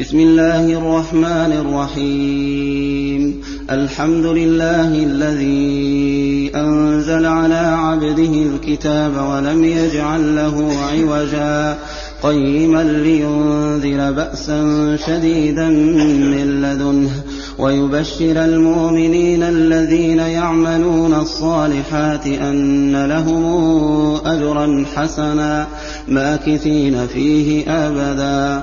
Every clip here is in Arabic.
بسم الله الرحمن الرحيم الحمد لله الذي أنزل على عبده الكتاب ولم يجعل له عوجا قيما لينذر بأسا شديدا من لدنه ويبشر المؤمنين الذين يعملون الصالحات أن لهم أجرا حسنا ماكثين فيه أبدا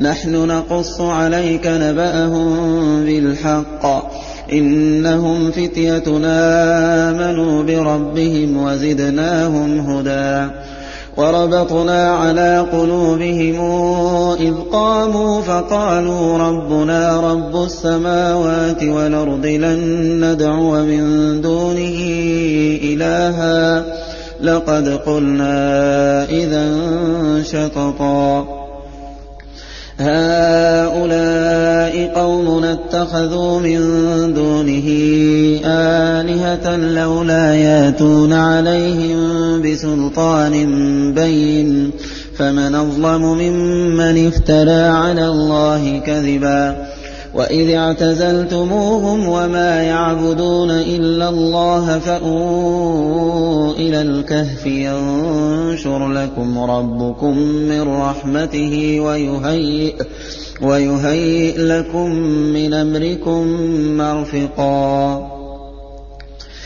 نحن نقص عليك نبأهم بالحق. إنهم فتيتنا آمنوا بربهم وزدناهم هدى. وربطنا على قلوبهم إذ قاموا فقالوا ربنا رب السماوات والأرض لن ندعو من دونه إلها. لقد قلنا إذا شططا. هؤلاء قومنا اتخذوا من دونه آلهة لولا ياتون عليهم بسلطان بين. فمن أظلم ممن افترى على الله كذبا. وإذ اعتزلتموهم وما يعبدون إلا الله فأووا إلى الكهف ينشر لكم ربكم من رحمته ويهيئ ويهيئ لكم من أمركم مرفقا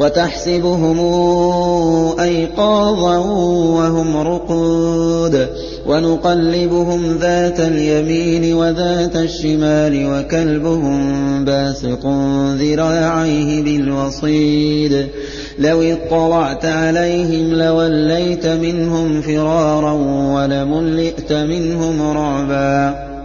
وتحسبهم أيقاظا وهم رقود ونقلبهم ذات اليمين وذات الشمال وكلبهم باسط ذراعيه بالوصيد لو اطلعت عليهم لوليت منهم فرارا ولملئت منهم رعبا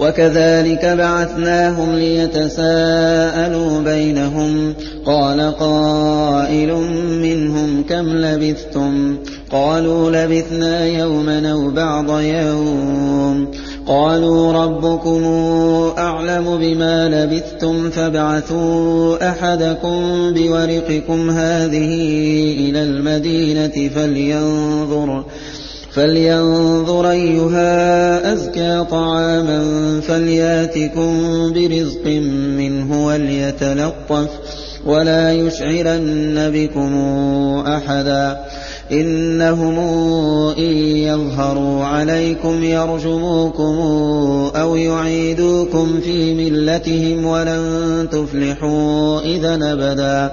وكذلك بعثناهم ليتساءلوا بينهم. قال قائل منهم كم لبثتم؟ قالوا لبثنا يوما أو بعض يوم. قالوا ربكم أعلم بما لبثتم فابعثوا أحدكم بورقكم هذه إلى المدينة فلينظر. فلينظر أيها أزكى طعاما فلياتكم برزق منه وليتلطف ولا يشعرن بكم أحدا إنهم إن يظهروا عليكم يرجموكم أو يعيدوكم في ملتهم ولن تفلحوا إذا أبدا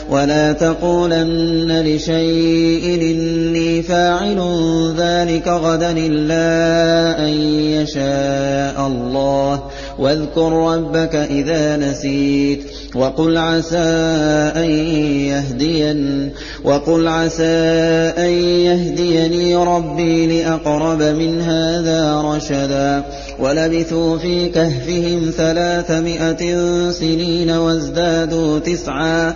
ولا تقولن لشيء إني فاعل ذلك غدا إلا أن يشاء الله. واذكر ربك إذا نسيت وقل عسى أن يهدين وقل عسى أن يهديني ربي لأقرب من هذا رشدا. ولبثوا في كهفهم ثلاثمائة سنين وازدادوا تسعا.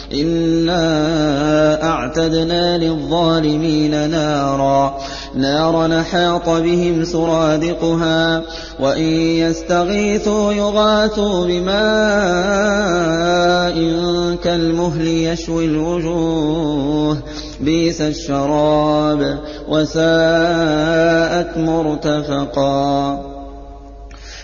إنا أعتدنا للظالمين نارا. نارا حاط بهم سرادقها وإن يستغيثوا يغاثوا بماء كالمهل يشوي الوجوه. بئس الشراب وساءت مرتفقا.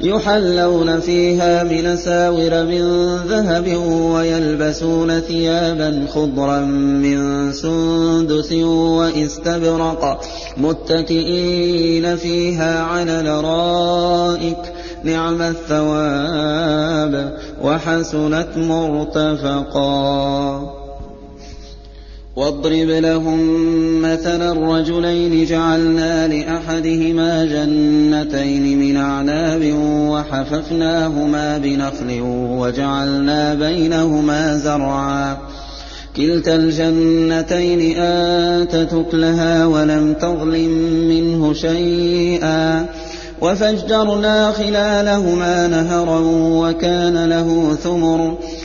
يحلون فيها من ساور من ذهب ويلبسون ثيابا خضرا من سندس وإستبرق متكئين فيها على الأرائك. نعم الثواب وحسنت مرتفقا. واضرب لهم مثلا الرجلين جعلنا لأحدهما جنتين من أعناب وحففناهما بنخل وجعلنا بينهما زرعا. كلتا الجنتين آتت أكلها ولم تظلم منه شيئا. وفجرنا خلالهما نهرا وكان له ثمر.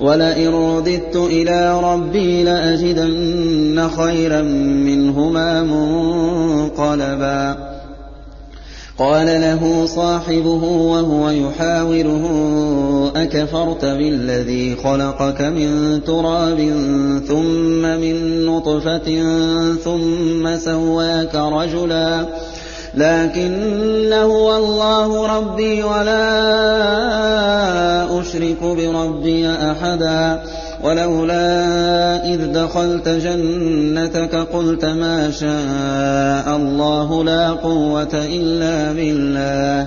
ولئن رددت إلى ربي لأجدن خيرا منهما منقلبا قال له صاحبه وهو يحاوره أكفرت بالذي خلقك من تراب ثم من نطفة ثم سواك رجلا لكن هو الله ربي ولا أشرك بربي أحدا ولولا إذ دخلت جنتك قلت ما شاء الله لا قوة إلا بالله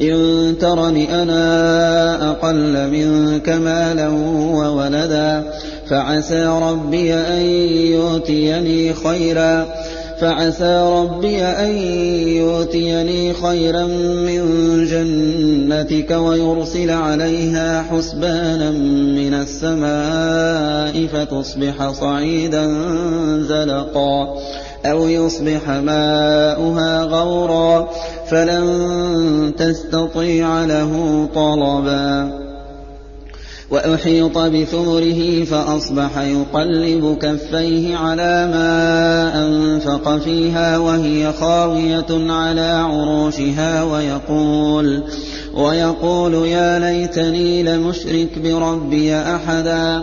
إن ترني أنا أقل منك مالا وولدا فعسى ربي أن يؤتيني خيرا فعسى ربي أن يؤتيني خيرا من جنتك ويرسل عليها حسبانا من السماء فتصبح صعيدا زلقا أو يصبح ماؤها غورا فلن تستطيع له طلبا وأحيط بثمره فأصبح يقلب كفيه على ما أنفق فيها وهي خاوية على عروشها ويقول ويقول يا ليتني لمشرك بربي أحدا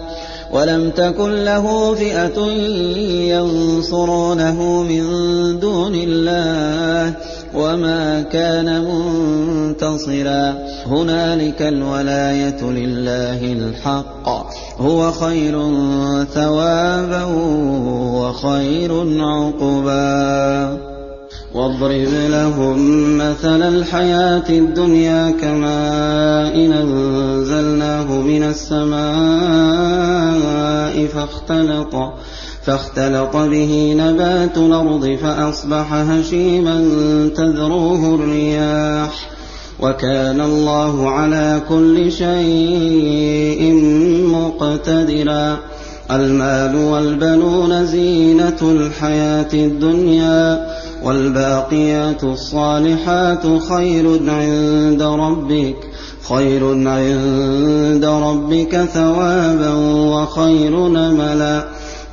ولم تكن له فئة ينصرونه من دون الله وما كان منتصرا. هنالك الولاية لله الحق. هو خير ثوابا وخير عقبا. واضرب لهم مثل الحياة الدنيا كماء إن أنزلناه من السماء فاختلط. فاختلط به نبات الأرض فأصبح هشيما تذروه الرياح. وكان الله على كل شيء مقتدرا. المال والبنون زينة الحياة الدنيا والباقيات الصالحات خير عند ربك. خير عند ربك ثوابا وخير نملا.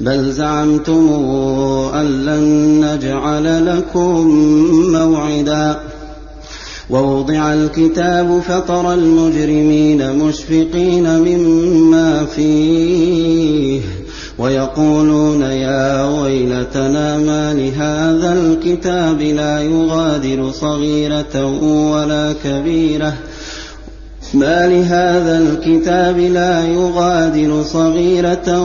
بل زعمتم أن لن نجعل لكم موعدا. ووضع الكتاب فترى المجرمين مشفقين مما فيه ويقولون يا ويلتنا ما لهذا الكتاب لا يغادر صغيرة ولا كبيرة. ما لهذا الكتاب لا يغادر صغيرة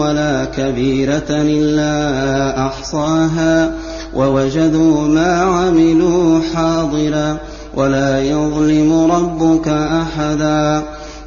ولا كبيرة إلا أحصاها ووجدوا ما عملوا حاضرا ولا يظلم ربك أحدا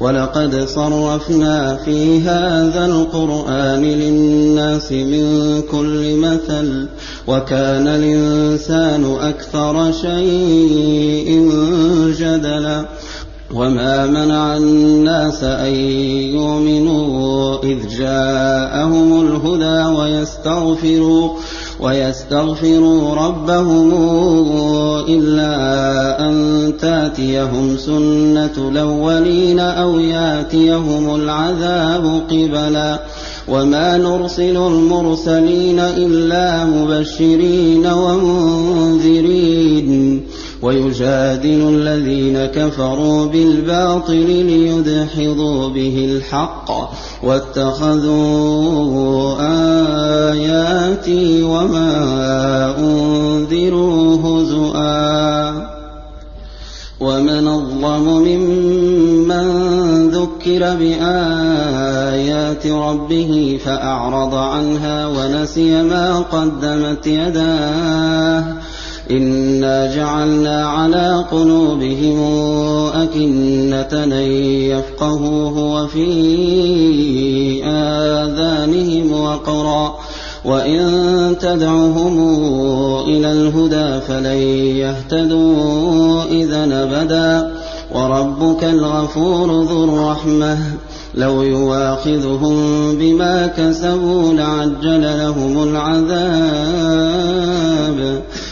ولقد صرفنا في هذا القرآن للناس من كل مثل وكان الإنسان أكثر شيء جدلا. وما منع الناس أن يؤمنوا إذ جاءهم الهدى ويستغفروا. ويستغفروا ربهم إلا أن تاتيهم سنة الأولين أو ياتيهم العذاب قبلا. وما نرسل المرسلين إلا مبشرين ومنذرين. ويجادل الذين كفروا بالباطل ليدحضوا به الحق واتخذوا آياتي وما أنذروا هزؤا ومن أظلم ممن ذكر بآيات ربه فأعرض عنها ونسي ما قدمت يداه إنا جعلنا على قلوبهم أكنة أن يفقهوه وفي آذانهم وقرا وإن تدعهم إلى الهدى فلن يهتدوا إذا أبدا وربك الغفور ذو الرحمة لو يواخذهم بما كسبوا لعجل لهم العذاب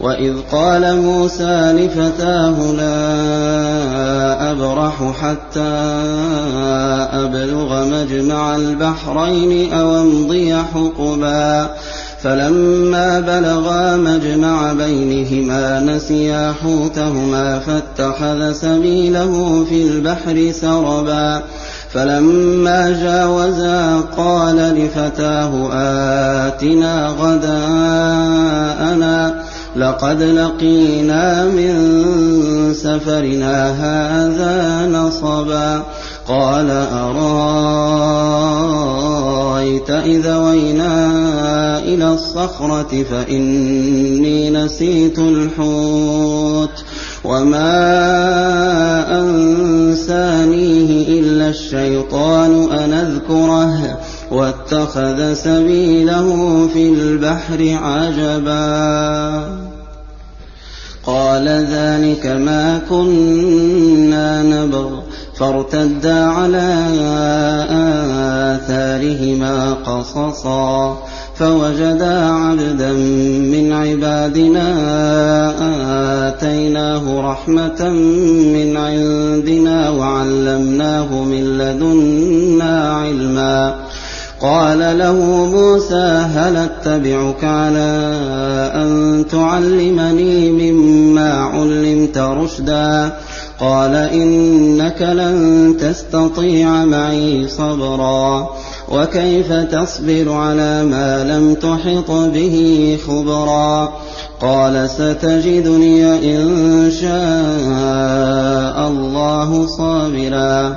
وإذ قال موسى لفتاه لا أبرح حتى أبلغ مجمع البحرين أو أمضي حقبا فلما بلغا مجمع بينهما نسيا حوتهما فاتخذ سبيله في البحر سربا فلما جاوزا قال لفتاه آتنا غداءنا لقد لقينا من سفرنا هذا نصبا قال أرأيت إذا وينا إلى الصخرة فإني نسيت الحوت وما أنسانيه إلا الشيطان أن أذكره واتخذ سبيله في البحر عجبا قال ذلك ما كنا نبغ. فارتدا على آثارهما قصصا. فوجدا عبدا من عبادنا آتيناه رحمة من عندنا وعلمناه من لدنا علما. قال له موسى هل أتبعك على أن تعلمني مما علمت رشدا؟ قال إنك لن تستطيع معي صبرا وكيف تصبر على ما لم تحط به خبرا؟ قال ستجدني إن شاء الله صابرا.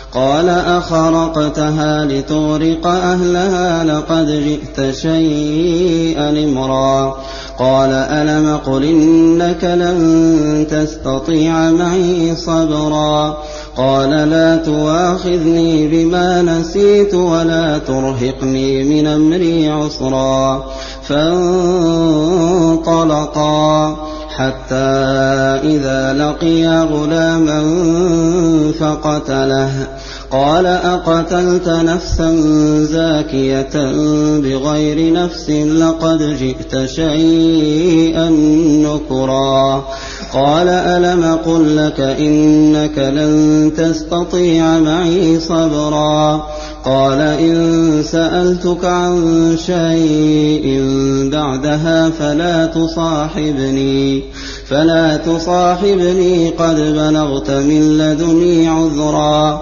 قال أخرقتها لتغرق أهلها لقد جئت شيئا إمرا. قال ألم قل إنك لن تستطيع معي صبرا. قال لا تواخذني بما نسيت ولا ترهقني من أمري عسرا. فانطلقا حتى إذا لقيا غلاما فقتله. قال أقتلت نفسا زاكية بغير نفس لقد جئت شيئا نكرا. قال ألم قل لك إنك لن تستطيع معي صبرا؟ قال إن سألتك عن شيء بعدها فلا تصاحبني فلا تصاحبني قد بلغت من لدني عذرا.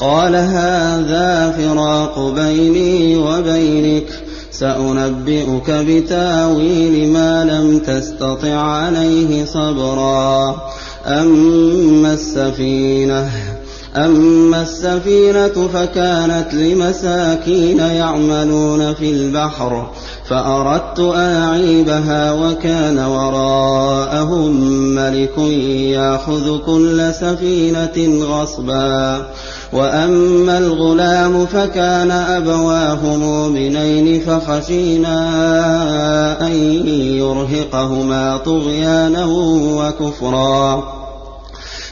قال هذا فراق بيني وبينك سأنبئك بتأويل ما لم تستطع عليه صبرا. أما السفينة أما السفينة فكانت لمساكين يعملون في البحر فأردت أعيبها وكان وراءهم ملك يأخذ كل سفينة غصبا. وأما الغلام فكان أبواه مؤمنين فخشينا أن يرهقهما طغيانا وكفرا.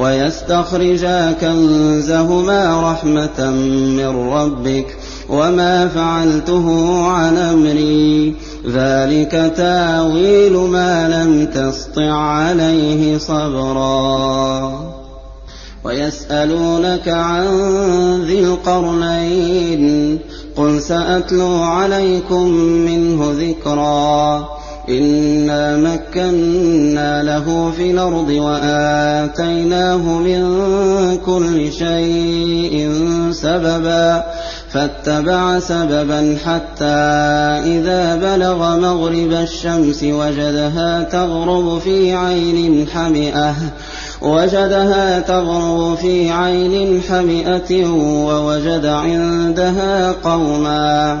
ويستخرجا كنزهما رحمة من ربك وما فعلته عن أمري. ذلك تاويل ما لم تسطع عليه صبرا. ويسألونك عن ذي القرنين قل سأتلو عليكم منه ذكرا. إنا مكنا له في الأرض وآتيناه من كل شيء سببا فاتبع سببا حتى إذا بلغ مغرب الشمس وجدها تغرب في عين حمئة وجدها تغرب في عين حمئة ووجد عندها قوما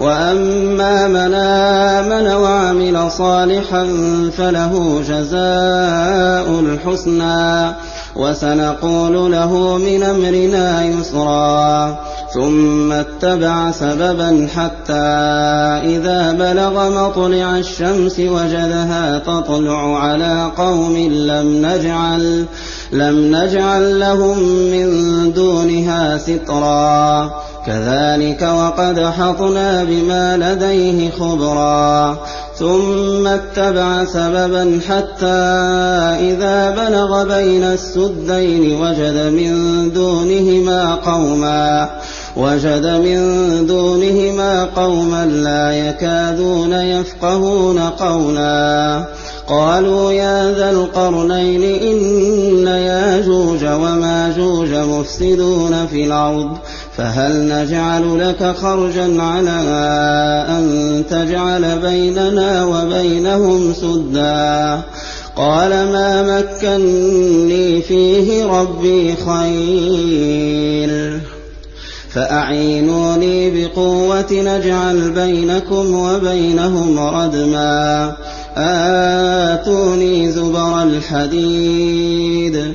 وأما من آمن وعمل صالحا فله جزاء الحسنى وسنقول له من أمرنا يسرا ثم اتبع سببا حتى إذا بلغ مطلع الشمس وجدها تطلع على قوم لم نجعل لم نجعل لهم من دونها سترا كذلك وقد حطنا بما لديه خبرا ثم اتبع سببا حتى إذا بلغ بين السدين وجد من دونهما قوما وجد من دونهما قوما لا يكادون يفقهون قولا قالوا يا ذا القرنين إن ياجوج وماجوج مفسدون في الأرض فهل نجعل لك خرجا على أن تجعل بيننا وبينهم سدا قال ما مكني فيه ربي خير. فأعينوني بقوة نجعل بينكم وبينهم ردما. آتوني زبر الحديد.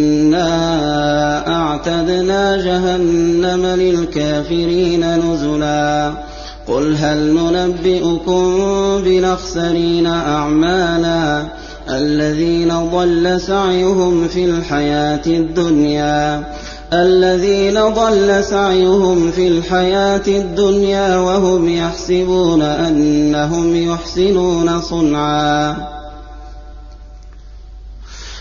إنا أعتدنا جهنم للكافرين نزلا قل هل ننبئكم بنخسرين أعمالا الذين ضل سعيهم في الحياة الدنيا الذين ضل سعيهم في الحياة الدنيا وهم يحسبون أنهم يحسنون صنعا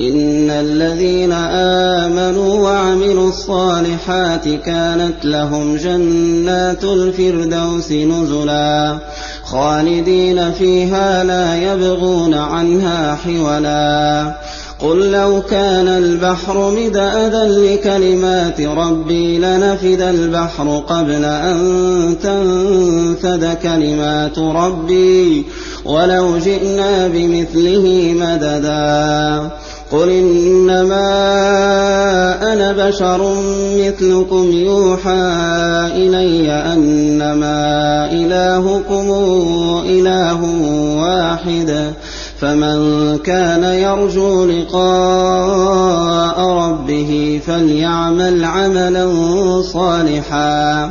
إن الذين آمنوا وعملوا الصالحات كانت لهم جنات الفردوس نزلا خالدين فيها لا يبغون عنها حولا. قل لو كان البحر مدادا لكلمات ربي لنفد البحر قبل أن تنفد كلمات ربي ولو جئنا بمثله مددا. قل إنما أنا بشر مثلكم يوحى إلي أنما إلهكم إله واحد فمن كان يرجو لقاء ربه فليعمل عملا صالحا